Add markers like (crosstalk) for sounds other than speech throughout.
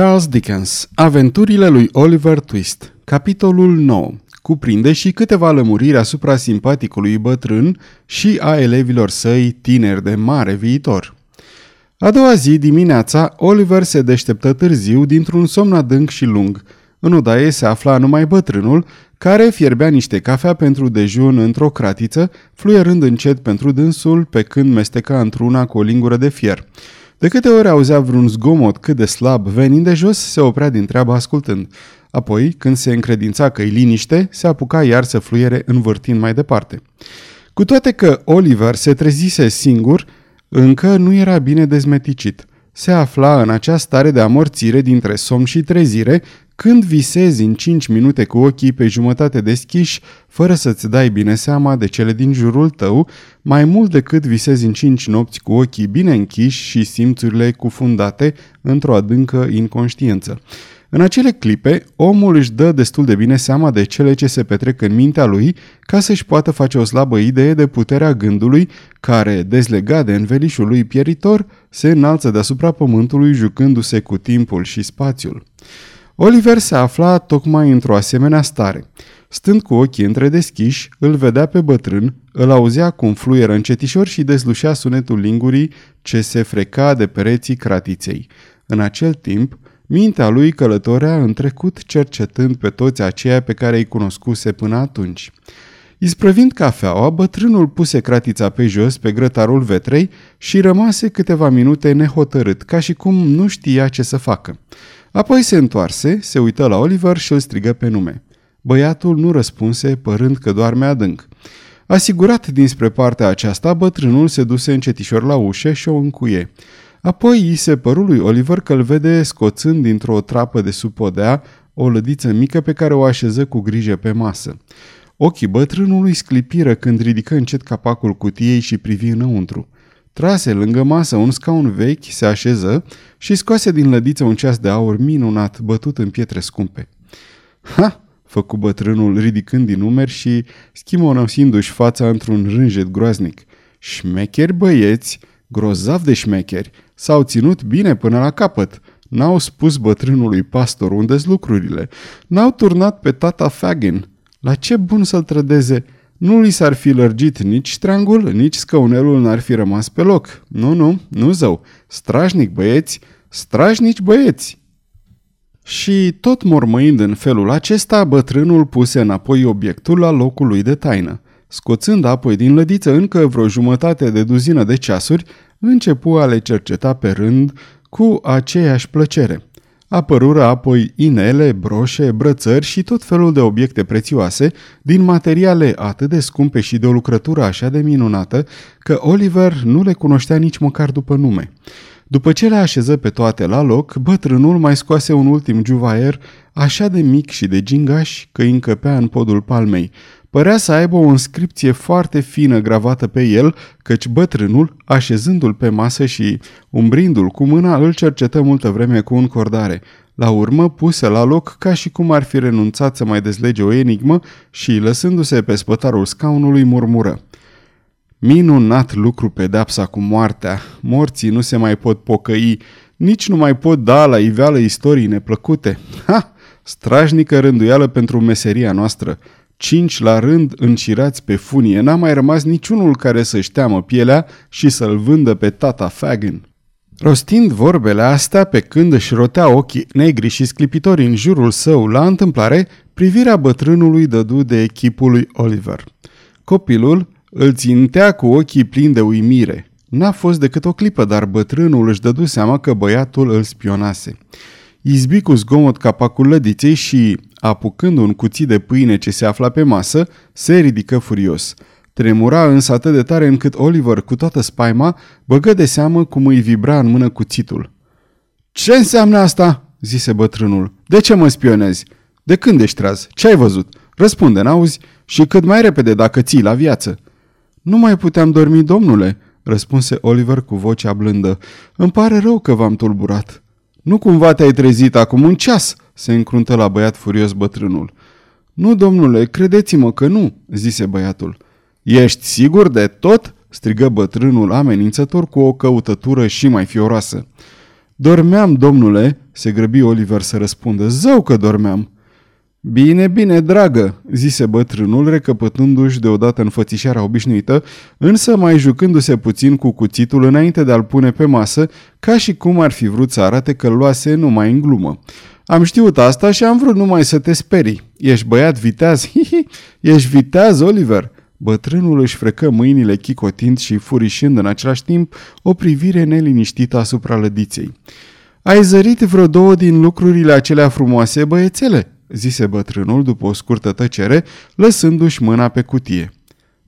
Charles Dickens Aventurile lui Oliver Twist Capitolul 9 Cuprinde și câteva lămuriri asupra simpaticului bătrân și a elevilor săi tineri de mare viitor. A doua zi, dimineața, Oliver se deșteptă târziu dintr-un somn adânc și lung. În odaie se afla numai bătrânul, care fierbea niște cafea pentru dejun într-o cratiță, fluierând încet pentru dânsul, pe când mesteca într-una cu o lingură de fier. De câte ori auzea vreun zgomot cât de slab venind de jos, se oprea din treabă ascultând. Apoi, când se încredința că-i liniște, se apuca iar să fluiere învârtind mai departe. Cu toate că Oliver se trezise singur, încă nu era bine dezmeticit. Se afla în acea stare de amorțire dintre somn și trezire, când visezi în 5 minute cu ochii pe jumătate deschiși, fără să-ți dai bine seama de cele din jurul tău, mai mult decât visezi în 5 nopți cu ochii bine închiși și simțurile cufundate într-o adâncă inconștiență. În acele clipe, omul își dă destul de bine seama de cele ce se petrec în mintea lui ca să-și poată face o slabă idee de puterea gândului care, dezlegat de învelișul lui pieritor, se înalță deasupra pământului jucându-se cu timpul și spațiul. Oliver se afla tocmai într-o asemenea stare. Stând cu ochii întredeschiși, îl vedea pe bătrân, îl auzea cum fluieră încetișor și dezlușea sunetul lingurii ce se freca de pereții cratiței. În acel timp, mintea lui călătorea în trecut cercetând pe toți aceia pe care îi cunoscuse până atunci. Isprăvind cafeaua, bătrânul puse cratița pe jos pe grătarul vetrei și rămase câteva minute nehotărât, ca și cum nu știa ce să facă. Apoi se întoarse, se uită la Oliver și îl strigă pe nume. Băiatul nu răspunse, părând că doarme adânc. Asigurat dinspre partea aceasta, bătrânul se duse încetișor la ușă și o încuie. Apoi îi se păru lui Oliver că îl vede scoțând dintr-o trapă de sub podea o lădiță mică pe care o așeză cu grijă pe masă. Ochii bătrânului sclipiră când ridică încet capacul cutiei și privi înăuntru. Trase lângă masă un scaun vechi, se așeză și scoase din lădiță un ceas de aur minunat, bătut în pietre scumpe. Ha! făcu bătrânul, ridicând din numeri și schimonosindu-și fața într-un rânjet groaznic. Șmecheri băieți, grozav de șmecheri, s-au ținut bine până la capăt. N-au spus bătrânului pastor unde lucrurile. N-au turnat pe tata Fagin. La ce bun să-l trădeze? Nu li s-ar fi lărgit nici strangul, nici scăunelul n-ar fi rămas pe loc. Nu, nu, nu zău. Strașnic băieți, strașnici băieți. Și tot mormăind în felul acesta, bătrânul puse înapoi obiectul la locul lui de taină. Scoțând apoi din lădiță încă vreo jumătate de duzină de ceasuri, începu a le cerceta pe rând cu aceeași plăcere. Apărură apoi inele, broșe, brățări și tot felul de obiecte prețioase, din materiale atât de scumpe și de o lucrătură așa de minunată, că Oliver nu le cunoștea nici măcar după nume. După ce le așeză pe toate la loc, bătrânul mai scoase un ultim juvaier, așa de mic și de gingaș că îi încăpea în podul palmei. Părea să aibă o inscripție foarte fină gravată pe el, căci bătrânul, așezându-l pe masă și umbrindu-l cu mâna, îl cercetă multă vreme cu un cordare. La urmă puse la loc ca și cum ar fi renunțat să mai dezlege o enigmă și, lăsându-se pe spătarul scaunului, murmură. Minunat lucru pedepsa cu moartea. Morții nu se mai pot pocăi, nici nu mai pot da la iveală istorii neplăcute. Ha! Strajnică rânduială pentru meseria noastră. Cinci la rând încirați pe funie, n-a mai rămas niciunul care să-și teamă pielea și să-l vândă pe tata Fagin. Rostind vorbele astea, pe când își rotea ochii negri și sclipitori în jurul său la întâmplare, privirea bătrânului dădu de echipul lui Oliver. Copilul îl țintea cu ochii plini de uimire. N-a fost decât o clipă, dar bătrânul își dădu seama că băiatul îl spionase. Izbi cu zgomot capacul lădiței și, apucând un cuțit de pâine ce se afla pe masă, se ridică furios. Tremura însă atât de tare încât Oliver, cu toată spaima, băgă de seamă cum îi vibra în mână cuțitul. Ce înseamnă asta?" zise bătrânul. De ce mă spionezi? De când ești treaz? Ce ai văzut? Răspunde, n-auzi? Și cât mai repede dacă ții la viață." Nu mai puteam dormi, domnule," răspunse Oliver cu vocea blândă. Îmi pare rău că v-am tulburat." Nu cumva te-ai trezit acum un ceas?" se încruntă la băiat furios bătrânul. Nu, domnule, credeți-mă că nu," zise băiatul. Ești sigur de tot?" strigă bătrânul amenințător cu o căutătură și mai fioroasă. Dormeam, domnule, se grăbi Oliver să răspundă. Zău că dormeam. Bine, bine, dragă, zise bătrânul, recăpătându-și deodată înfățișarea obișnuită, însă mai jucându-se puțin cu cuțitul înainte de a-l pune pe masă, ca și cum ar fi vrut să arate că luase numai în glumă. Am știut asta și am vrut numai să te sperii. Ești băiat viteaz? (laughs) Hihi, ești viteaz, Oliver? Bătrânul își frecă mâinile chicotind și furișând în același timp o privire neliniștită asupra lădiței. Ai zărit vreo două din lucrurile acelea frumoase, băiețele?" Zise bătrânul după o scurtă tăcere, lăsându-și mâna pe cutie.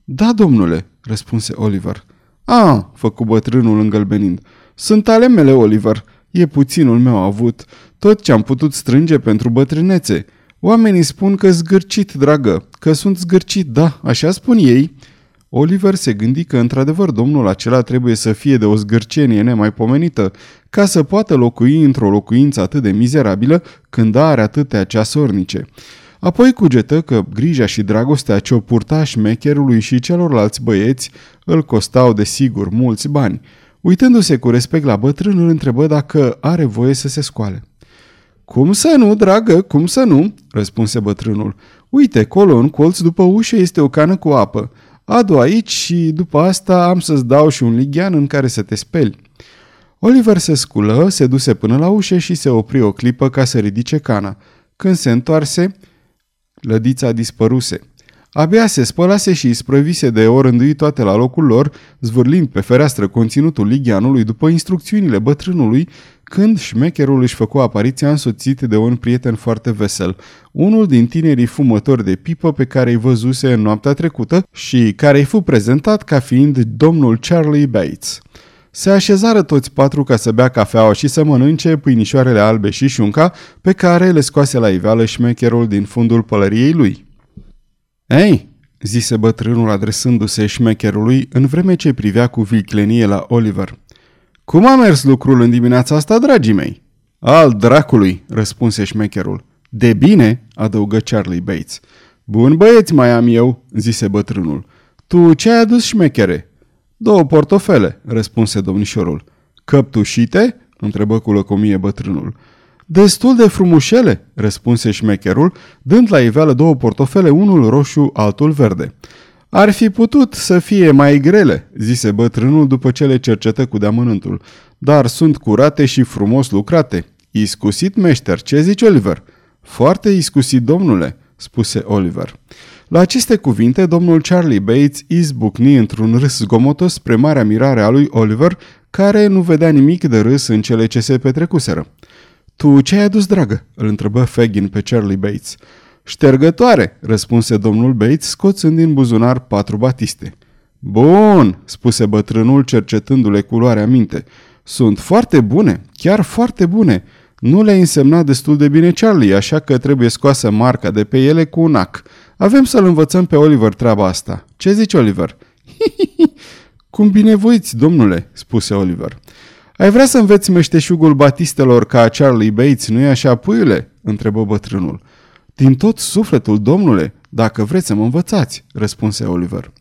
Da, domnule," răspunse Oliver. A, făcu bătrânul îngălbenind. Sunt ale mele, Oliver. E puținul meu avut. Tot ce am putut strânge pentru bătrânețe. Oamenii spun că zgârcit, dragă, că sunt zgârcit, da, așa spun ei. Oliver se gândi că într-adevăr domnul acela trebuie să fie de o zgârcenie nemaipomenită, ca să poată locui într-o locuință atât de mizerabilă când are atâtea ceasornice. Apoi cugetă că grija și dragostea ce o purta șmecherului și celorlalți băieți îl costau de sigur mulți bani. Uitându-se cu respect la bătrân, îl întrebă dacă are voie să se scoale. Cum să nu, dragă, cum să nu?" răspunse bătrânul. Uite, colo în colț după ușă este o cană cu apă. Adu aici și după asta am să-ți dau și un lighean în care să te speli." Oliver se sculă, se duse până la ușă și se opri o clipă ca să ridice cana. Când se întoarse, lădița dispăruse. Abia se spălase și sprăvise de orândui toate la locul lor, zvârlind pe fereastră conținutul ligheanului după instrucțiunile bătrânului, când șmecherul își făcu apariția însoțit de un prieten foarte vesel, unul din tinerii fumători de pipă pe care îi văzuse în noaptea trecută și care îi fu prezentat ca fiind domnul Charlie Bates. Se așezară toți patru ca să bea cafeaua și să mănânce pâinișoarele albe și șunca pe care le scoase la iveală șmecherul din fundul pălăriei lui. Ei, zise bătrânul adresându-se șmecherului în vreme ce privea cu viclenie la Oliver. Cum a mers lucrul în dimineața asta, dragii mei? Al dracului, răspunse șmecherul. De bine, adăugă Charlie Bates. Bun băieți mai am eu, zise bătrânul. Tu ce ai adus șmechere? Două portofele, răspunse domnișorul. Căptușite? întrebă cu lăcomie bătrânul. Destul de frumușele, răspunse șmecherul, dând la iveală două portofele, unul roșu, altul verde. Ar fi putut să fie mai grele, zise bătrânul după ce le cercetă cu deamănântul, dar sunt curate și frumos lucrate. Iscusit meșter, ce zici Oliver? Foarte iscusit, domnule, spuse Oliver. La aceste cuvinte, domnul Charlie Bates izbucni într-un râs zgomotos spre marea mirare a lui Oliver, care nu vedea nimic de râs în cele ce se petrecuseră. Tu ce ai adus, dragă?" îl întrebă Fagin pe Charlie Bates. Ștergătoare, răspunse domnul Bates, scoțând din buzunar patru batiste. Bun, spuse bătrânul cercetându-le culoarea minte. Sunt foarte bune, chiar foarte bune. Nu le-ai însemnat destul de bine Charlie, așa că trebuie scoasă marca de pe ele cu un ac. Avem să-l învățăm pe Oliver treaba asta. Ce zici, Oliver? (laughs) Cum binevoiți, domnule, spuse Oliver. Ai vrea să înveți meșteșugul batistelor ca Charlie Bates, nu-i așa, puiule? întrebă bătrânul. Din tot sufletul, domnule, dacă vreți să mă învățați, răspunse Oliver.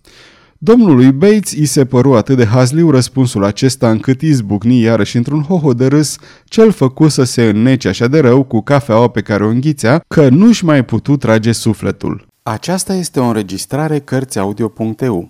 Domnului Bates îi se păru atât de hazliu răspunsul acesta încât izbucni iarăși într-un hoho de râs, cel făcu să se înnece așa de rău cu cafeaua pe care o înghițea, că nu-și mai putu trage sufletul. Aceasta este o înregistrare Cărțiaudio.eu.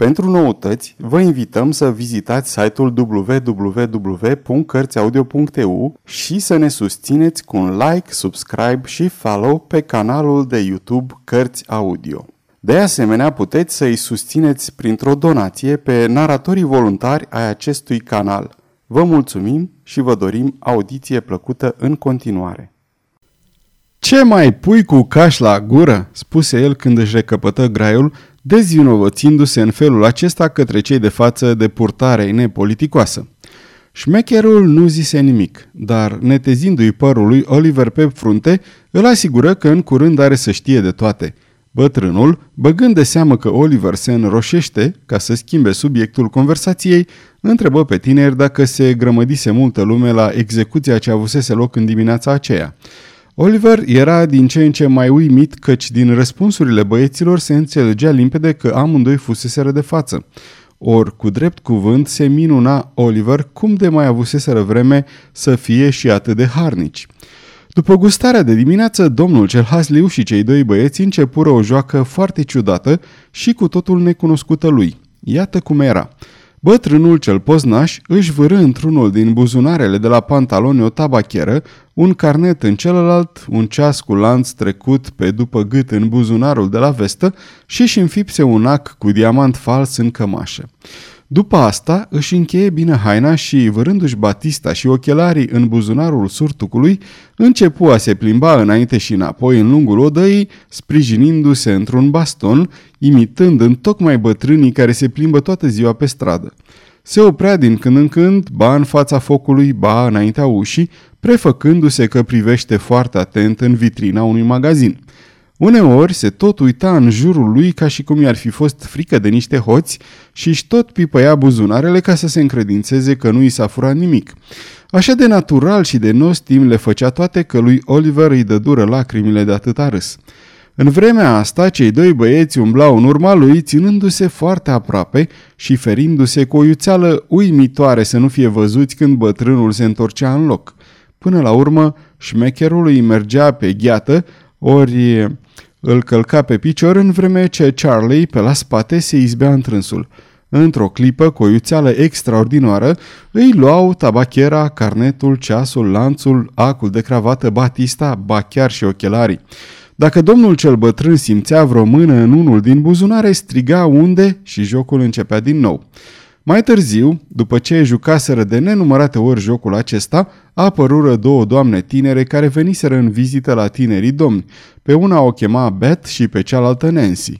Pentru noutăți, vă invităm să vizitați site-ul www.cărțiaudio.eu și să ne susțineți cu un like, subscribe și follow pe canalul de YouTube Cărți Audio. De asemenea, puteți să îi susțineți printr-o donație pe naratorii voluntari ai acestui canal. Vă mulțumim și vă dorim audiție plăcută în continuare. Ce mai pui cu caș la gură?" spuse el când își recăpătă graiul dezvinovățindu-se în felul acesta către cei de față de purtare nepoliticoasă. Șmecherul nu zise nimic, dar netezindu-i părul lui Oliver pe frunte, îl asigură că în curând are să știe de toate. Bătrânul, băgând de seamă că Oliver se înroșește ca să schimbe subiectul conversației, întrebă pe tineri dacă se grămădise multă lume la execuția ce avusese loc în dimineața aceea. Oliver era din ce în ce mai uimit căci din răspunsurile băieților se înțelegea limpede că amândoi fuseseră de față. Or, cu drept cuvânt, se minuna Oliver cum de mai avuseseră vreme să fie și atât de harnici. După gustarea de dimineață, domnul cel hasliu și cei doi băieți începură o joacă foarte ciudată și cu totul necunoscută lui. Iată cum era. Bătrânul cel poznaș își vâră într-unul din buzunarele de la pantaloni o tabacheră, un carnet în celălalt, un ceas cu lanț trecut pe după gât în buzunarul de la vestă și își înfipse un ac cu diamant fals în cămașă. După asta își încheie bine haina și, vărându-și batista și ochelarii în buzunarul surtucului, începu a se plimba înainte și înapoi în lungul odăii, sprijinindu-se într-un baston, imitând în tocmai bătrânii care se plimbă toată ziua pe stradă. Se oprea din când în când, ba în fața focului, ba înaintea ușii, prefăcându-se că privește foarte atent în vitrina unui magazin – Uneori se tot uita în jurul lui ca și cum i-ar fi fost frică de niște hoți și își tot pipăia buzunarele ca să se încredințeze că nu i s-a furat nimic. Așa de natural și de nostim le făcea toate că lui Oliver îi dă dură lacrimile de atâta râs. În vremea asta, cei doi băieți umblau în urma lui, ținându-se foarte aproape și ferindu-se cu o iuțeală uimitoare să nu fie văzuți când bătrânul se întorcea în loc. Până la urmă, șmecherul îi mergea pe gheată, ori îl călca pe picior în vreme ce Charlie, pe la spate, se izbea întrânsul. Într-o clipă, cu o iuțeală extraordinară, îi luau tabachera, carnetul, ceasul, lanțul, acul de cravată, batista, ba chiar și ochelarii. Dacă domnul cel bătrân simțea vreo mână în unul din buzunare, striga unde și jocul începea din nou. Mai târziu, după ce jucaseră de nenumărate ori jocul acesta, apărură două doamne tinere care veniseră în vizită la tinerii domni. Pe una o chema Beth și pe cealaltă Nancy.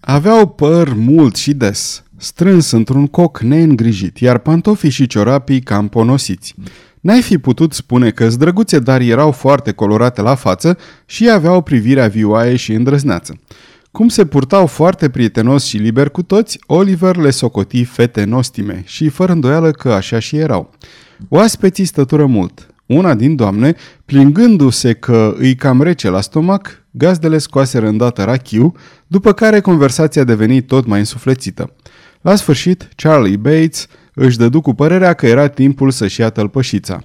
Aveau păr mult și des, strâns într-un coc neîngrijit, iar pantofii și ciorapii cam ponosiți. N-ai fi putut spune că zdrăguțe, dar erau foarte colorate la față și aveau privirea vioaie și îndrăzneață. Cum se purtau foarte prietenos și liber cu toți, Oliver le socoti fete nostime și fără îndoială că așa și erau. Oaspeții stătură mult. Una din doamne, plingându-se că îi cam rece la stomac, gazdele scoaseră îndată rachiu, după care conversația deveni tot mai însuflețită. La sfârșit, Charlie Bates își dădu cu părerea că era timpul să-și ia tălpășița.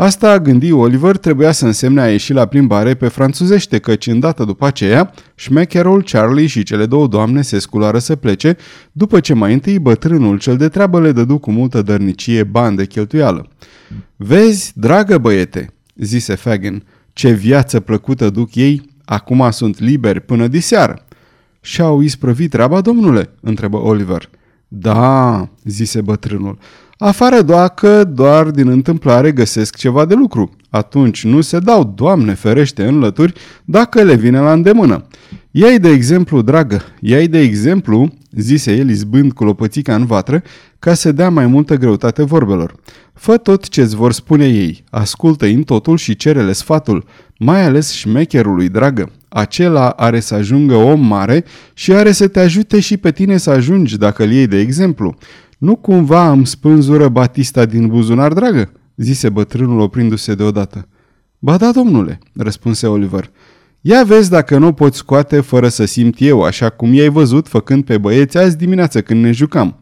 Asta, gândi Oliver, trebuia să însemne a ieși la plimbare pe franțuzește, căci îndată după aceea, șmecherul, Charlie și cele două doamne se sculară să plece, după ce mai întâi bătrânul cel de treabă le dădu cu multă dărnicie bani de cheltuială. Vezi, dragă băiete, zise Fagin, ce viață plăcută duc ei, acum sunt liberi până diseară. Și-au isprăvit treaba, domnule?" întrebă Oliver. Da, zise bătrânul, afară dacă doar din întâmplare găsesc ceva de lucru. Atunci nu se dau, Doamne ferește, în lături dacă le vine la îndemână. Iai de exemplu, dragă, iai de exemplu, zise el izbând cu lopățica în vatră, ca să dea mai multă greutate vorbelor. Fă tot ce-ți vor spune ei, ascultă în totul și cerele sfatul, mai ales șmecherului, dragă. Acela are să ajungă om mare și are să te ajute și pe tine să ajungi dacă îl iei de exemplu. Nu cumva îmi spânzură Batista din buzunar, dragă?" zise bătrânul oprindu-se deodată. Ba da, domnule," răspunse Oliver. Ia vezi dacă nu poți scoate fără să simt eu, așa cum i-ai văzut făcând pe băieți azi dimineață când ne jucam."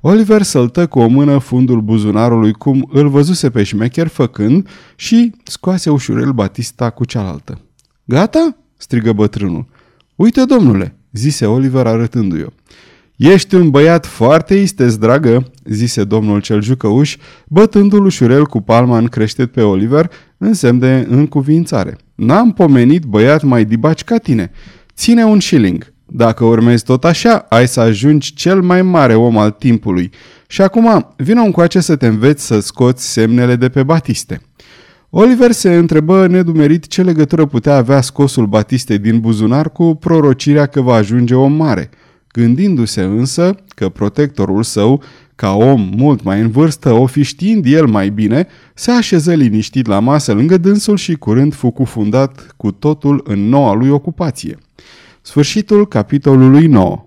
Oliver săltă cu o mână fundul buzunarului cum îl văzuse pe șmecher făcând și scoase ușurel Batista cu cealaltă. Gata?" strigă bătrânul. Uite, domnule," zise Oliver arătându-i-o. Ești un băiat foarte isteț, dragă," zise domnul cel jucăuș, bătându-l ușurel cu palma în creștet pe Oliver, în semn de încuvințare. N-am pomenit băiat mai dibaci ca tine. Ține un shilling. Dacă urmezi tot așa, ai să ajungi cel mai mare om al timpului. Și acum, vină încoace să te înveți să scoți semnele de pe batiste." Oliver se întrebă nedumerit ce legătură putea avea scosul batiste din buzunar cu prorocirea că va ajunge om mare – gândindu-se însă că protectorul său, Ca om mult mai în vârstă, o fi știind el mai bine, se așeză liniștit la masă lângă dânsul și curând fu cufundat cu totul în noua lui ocupație. Sfârșitul capitolului 9